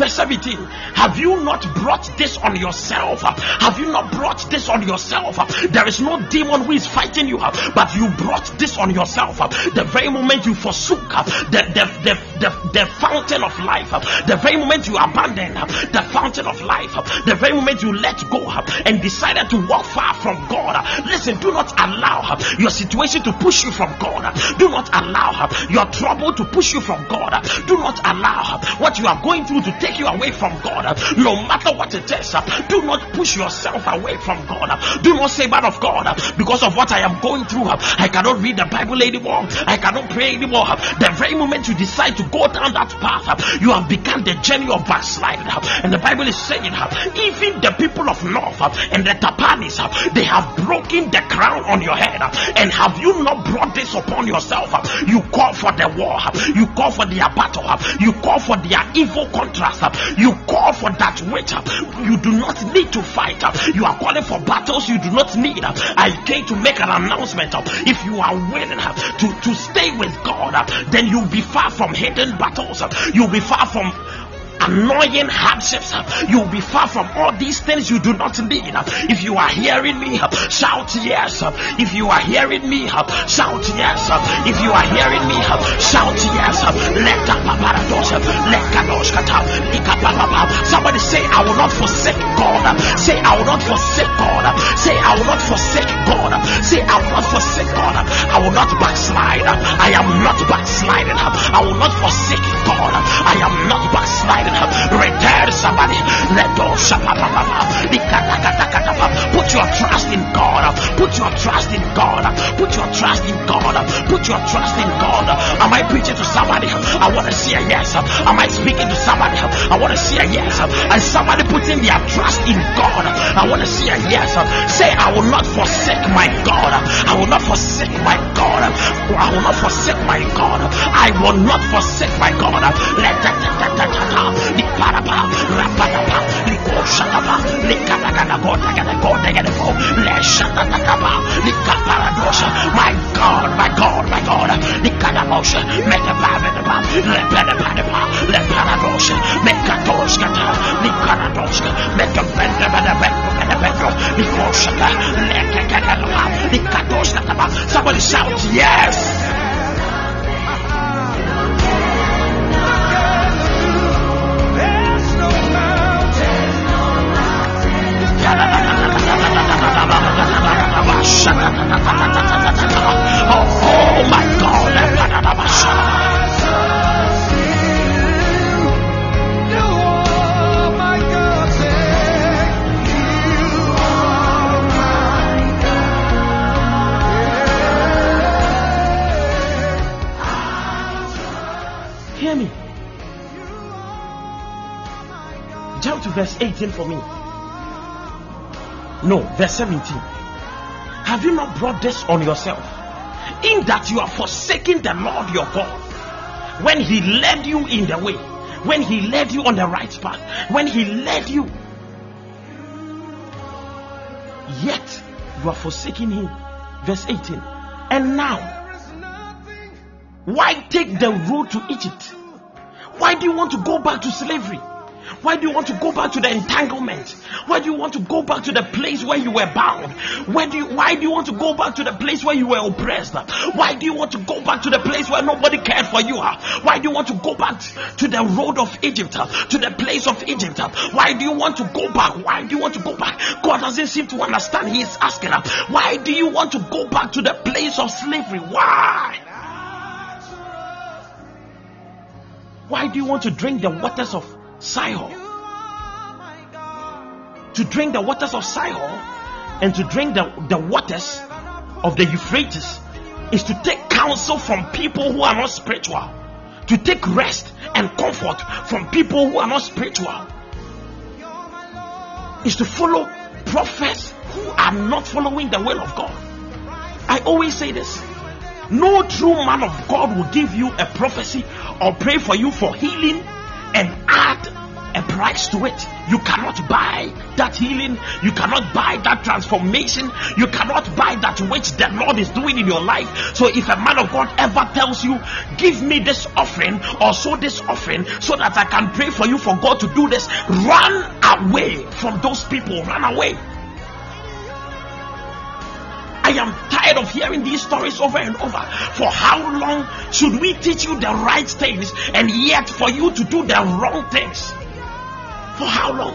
Verse 17 Have you not brought this on yourself? Have you not brought this on yourself? There is no demon who is fighting you, but you brought this on yourself. The very moment you forsook the, the, the, the, the fountain of life, the very moment you abandoned the fountain of life, the very moment you let go and decided to walk far from God, listen, do not allow your situation to push you from God. Do not allow your trouble to push you from God. Do not allow what you are going through to take you away from God. No matter what it is, do not push yourself away from God. Do not say, Man of God, because of what I am going through, I cannot read the Bible anymore. I cannot pray anymore. The very moment you decide to go down that path, you have begun the journey of backsliding. And the Bible is saying, even the people of Noph and the Tahpanhes, they have broken the crown on your head. And have you not brought this upon yourself? You call for the war, you call for their battle, you call for their evil contrast, you call for that which you do not need to fight. You are calling for battles you do not need. I came to make an announcement. If you are willing to, to stay with God, then you'll be far from hidden battles. You'll be far from annoying hardships. You'll be far from all these things you do not need. If you are hearing me, shout yes. If you are hearing me, shout yes. If you are hearing me, shout yes. Let Somebody say, I will not forsake God. Say, I will not forsake God. Say, I will not forsake God. Say, I will not forsake God. I will not backslide. I am not backsliding. I will not forsake God. I am not backsliding. Put your trust in God. Put your trust in God. Put your trust in God. Put your trust in God. Am I preaching to somebody? I want to see a yes. Am I speaking to somebody? I want to see a yes. And somebody putting their trust in God. I want to see a yes. Say, I will not forsake my God. I will not forsake my God. I will not forsake my God. I will not forsake my God. Let that the parapa, rapadapa, liko shatapa, likatagana go, tagana go, tagana go, le shatatapa, likaparadosha. My God, my God, my God, likadamosha, make a pavedapa, le pedapadapa, le paradosha, make a toskata, likaradosha, make a bendabadabendo, kadabendo, liko shata, lekakadapa, likatoskatapa. Somebody shout yes. Oh, my God. Jump to verse 18 for me. No, verse 17. Have you not brought this on yourself? In that you are forsaking the Lord your God when He led you in the way, when He led you on the right path, when He led you. Yet you are forsaking Him. Verse 18. And now, why take the road to Egypt? Why do you want to go back to slavery? Why do you want to go back to the entanglement? Why do you want to go back to the place where you were bound? Why do you, why do you want to go back to the place where you were oppressed? Why do you want to go back to the place where nobody cared for you? Why do you want to go back to the road of Egypt? To the place of Egypt? Why do you want to go back? Why do you want to go back? God doesn't seem to understand. He is asking, why do you want to go back to the place of slavery? Why? Why do you want to drink the waters of Sihor? to drink the waters of Sihor and to drink the, the waters of the Euphrates is to take counsel from people who are not spiritual, to take rest and comfort from people who are not spiritual, is to follow prophets who are not following the will of God. I always say this no true man of God will give you a prophecy or pray for you for healing and add a price to it. You cannot buy that healing. You cannot buy that transformation. You cannot buy that which the Lord is doing in your life. So if a man of God ever tells you, give me this offering or sow this offering so that I can pray for you for God to do this, run away from those people. Run away. I am tired of hearing these stories over and over. For how long should we teach you the right things and yet for you to do the wrong things? For how long?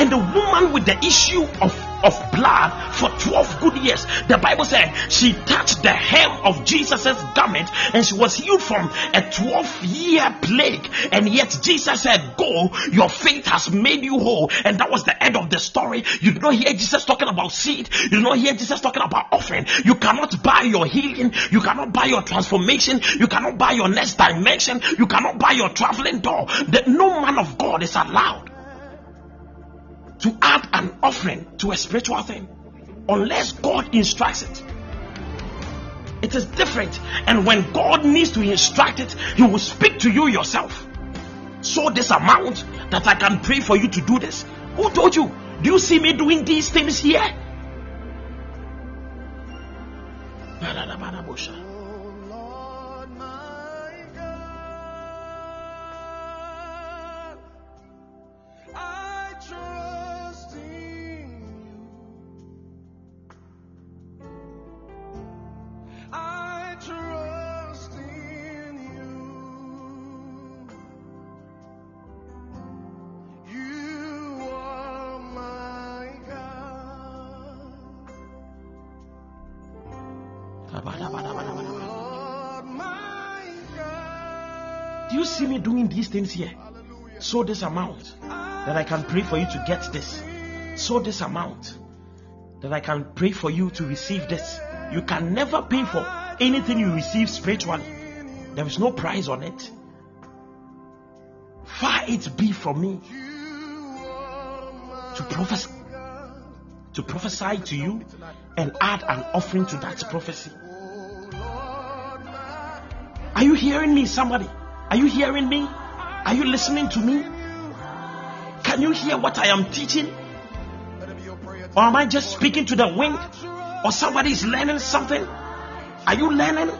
And the woman with the issue of of blood for 12 good years. The Bible said she touched the hem of Jesus' garment and she was healed from a 12 year plague. And yet Jesus said, Go, your faith has made you whole. And that was the end of the story. You do not hear Jesus talking about seed, you do not hear Jesus talking about offering. You cannot buy your healing, you cannot buy your transformation, you cannot buy your next dimension, you cannot buy your traveling door. That no man of God is allowed to add an offering to a spiritual thing unless God instructs it. It is different, and when God needs to instruct it, He will speak to you yourself. So, this amount that I can pray for you to do this. Who told you? Do you see me doing these things here? Things here? So this amount that I can pray for you to get this. So this amount that I can pray for you to receive this. You can never pay for anything you receive spiritually. There is no price on it. Far it be from me to prophesy to prophesy to you and add an offering to that prophecy. Are you hearing me, somebody? Are you hearing me? Are you listening to me? Can you hear what I am teaching? Or am I just speaking to the wind? Or somebody is learning something? Are you learning?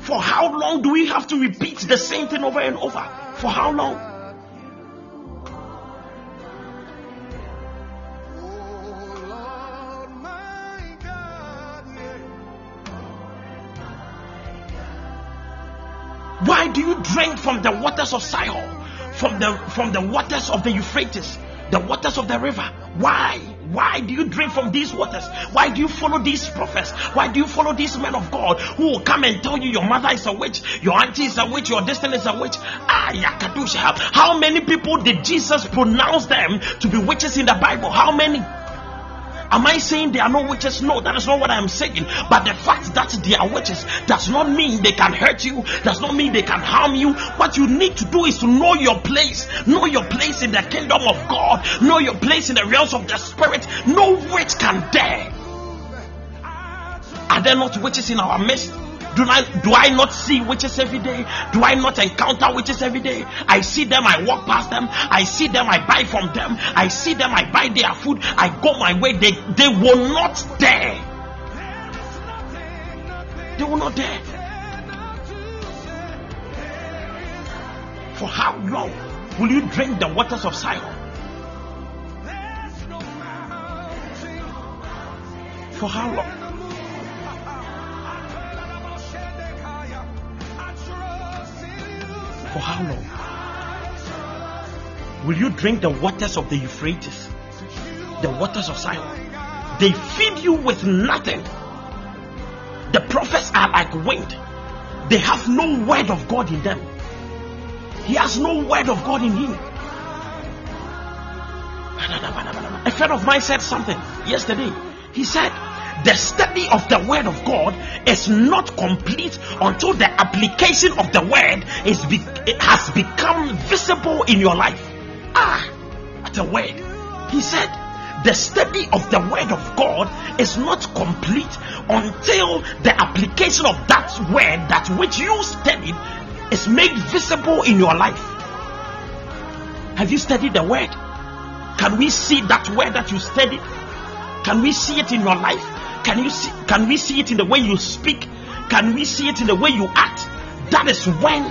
For how long do we have to repeat the same thing over and over? For how long? Drink from the waters of Sihor, from the from the waters of the Euphrates, the waters of the river? Why? Why do you drink from these waters? Why do you follow these prophets? Why do you follow these men of God who will come and tell you your mother is a witch, your auntie is a witch, your destiny is a witch? Ah. How many people did Jesus pronounce them to be witches in the Bible? How many? Am I saying they are no witches? No, that is not what I am saying. But the fact that they are witches does not mean they can hurt you, does not mean they can harm you. What you need to do is to know your place, know your place in the kingdom of God, know your place in the realms of the spirit. No witch can dare. Are there not witches in our midst? Do I, do I not see witches every day? Do I not encounter witches every day? I see them, I walk past them, I see them, I buy from them, I see them, I buy their food, I go my way. They, they will not dare. They will not dare. For how long will you drink the waters of Sihor? For how long? For how long? Will you drink the waters of the Euphrates? The waters of Sihor? They feed you with nothing. The prophets are like wind, they have no word of God in them. He has no word of God in him. A friend of mine said something yesterday. He said, The study of the word of God is not complete until the application of the word is be- has become visible in your life. Ah, a word. He said, The study of the word of God is not complete until the application of that word, that which you studied, is made visible in your life. Have you studied the word? Can we see that word that you studied? Can we see it in your life? Can you see can we see it in the way you speak? Can we see it in the way you act? That is when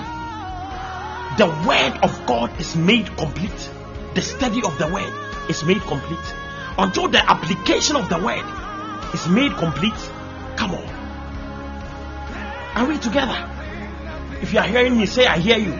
the word of God is made complete. The study of the word is made complete. Until the application of the word is made complete. Come on. Are we together? If you are hearing me, say, I hear you.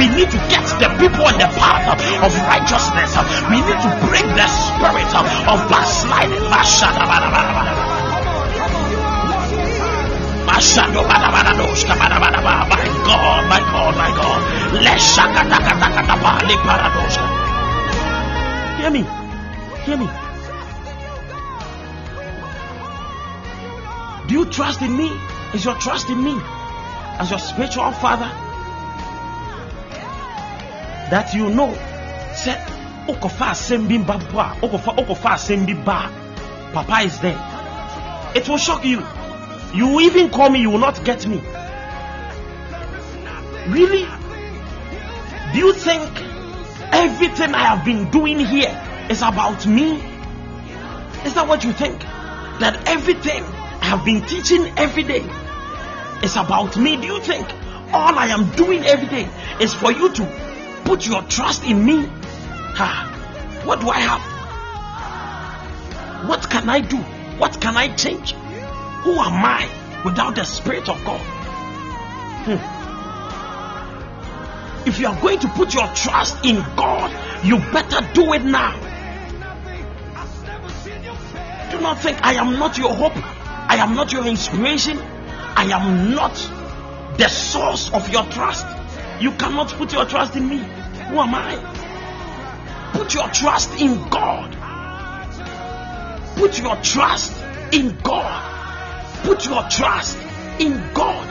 We need to get the people on the path of righteousness. We need to break the spirit of backsliding. My God, my God, my God. Hear me. Hear me. Do you trust in me? Is your trust in me as your spiritual father? That you know, say, Okofa asɛm bi mba bo a, ba Papa is there. It will shock you. You will even call me, you will not get me. Really? Do you think everything I have been doing here is about me? Is that what you think? That everything I have been teaching every day is about me? Do you think all I am doing every day is for you to put your trust in me? Ha! What do I have? What can I do? What can I change? Who am I without the Spirit of God? Hmm. If you are going to put your trust in God, you better do it now. Do not think I am not your hope. I am not your inspiration. I am not the source of your trust. You cannot put your trust in me. Who am I? Put your trust in God. Put your trust in God. Put your trust in God.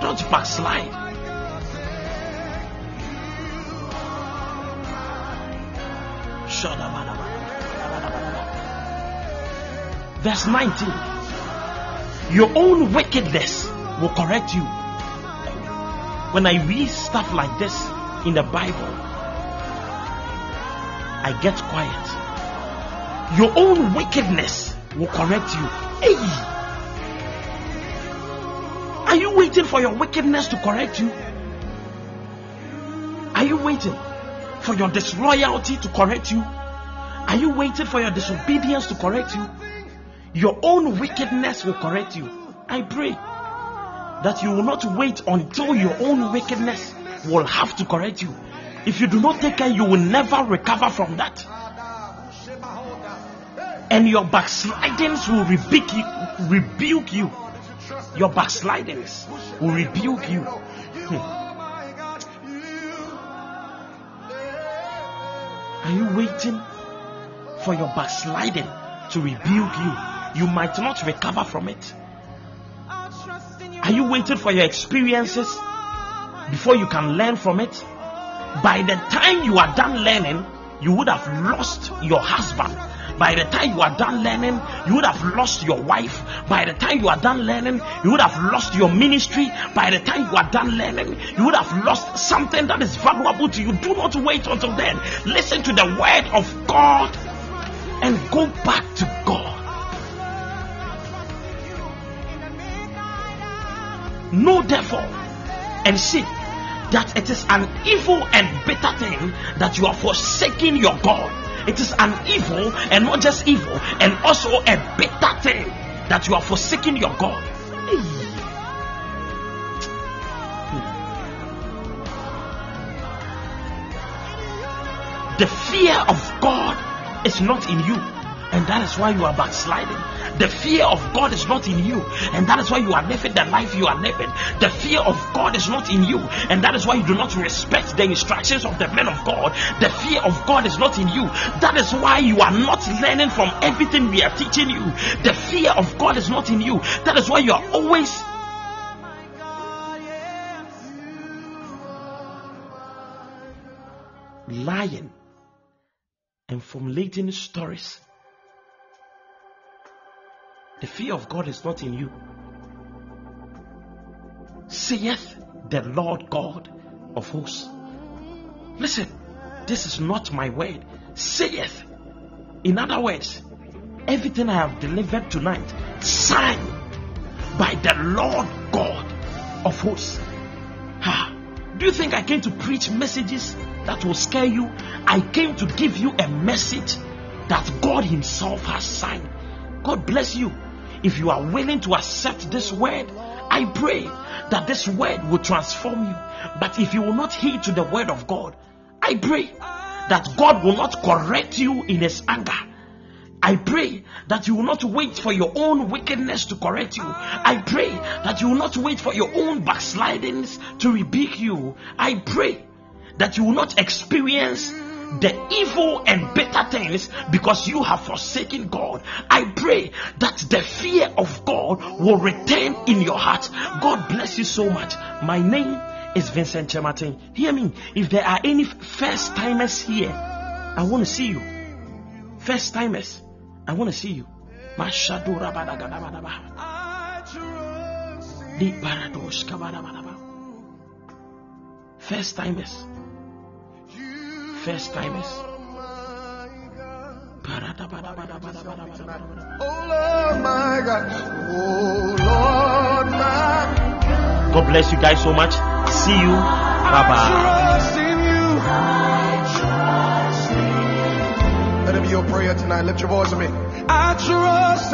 Don't backslide. Verse 19. Your own wickedness will correct you. When I read stuff like this in the Bible, I get quiet. Your own wickedness will correct you. Hey! Are you waiting for your wickedness to correct you? Are you waiting for your disloyalty to correct you? Are you waiting for your disobedience to correct you? Your own wickedness will correct you. I pray that you will not wait until your own wickedness will have to correct you. If you do not take care, you will never recover from that. and your backslidings will rebuke you. Rebuke you. Your backslidings will rebuke you. Hmm. Are you waiting for your backsliding to rebuke you? You might not recover from it. Are you waiting for your experiences before you can learn from it? By the time you are done learning, you would have lost your husband. By the time you are done learning, you would have lost your wife. By the time you are done learning, you would have lost your ministry. By the time you are done learning, you would have lost something that is valuable to you. Do not wait until then. Listen to the word of God and go back to God. Know therefore and see that it is an evil and bitter thing that you are forsaking your God. It is an evil and not just evil, and also a bitter thing that you are forsaking your God. The fear of God is not in you, and that is why you are backsliding. The fear of God is not in you, and that is why you are living the life you are living. The fear of God is not in you, and that is why you do not respect the instructions of the men of God. The fear of God is not in you. That is why you are not learning from everything we are teaching you. The fear of God is not in you. That is why you are always lying and formulating stories. The fear of God is not in you. Saith the Lord God of hosts. Listen, this is not my word. Saith. In other words, everything I have delivered tonight, signed by the Lord God of hosts. Ha. Do you think I came to preach messages that will scare you? I came to give you a message that God Himself has signed. God bless you. If you are willing to accept this word, I pray that this word will transform you. But if you will not heed to the word of God, I pray that God will not correct you in His anger. I pray that you will not wait for your own wickedness to correct you. I pray that you will not wait for your own backslidings to rebuke you. I pray that you will not experience the evil and bitter things because you have forsaken God. I pray that the fear of God will return in your heart. God bless you so much. My name is Vincent Kyeremateng. Hear me. If there are any first timers here, I want to see you. First timers, I want to see you. First timers. First timers. God. Bless you guys so much. See you. Bye bye. in you. Let it be your prayer tonight. Lift your voice with me. I trust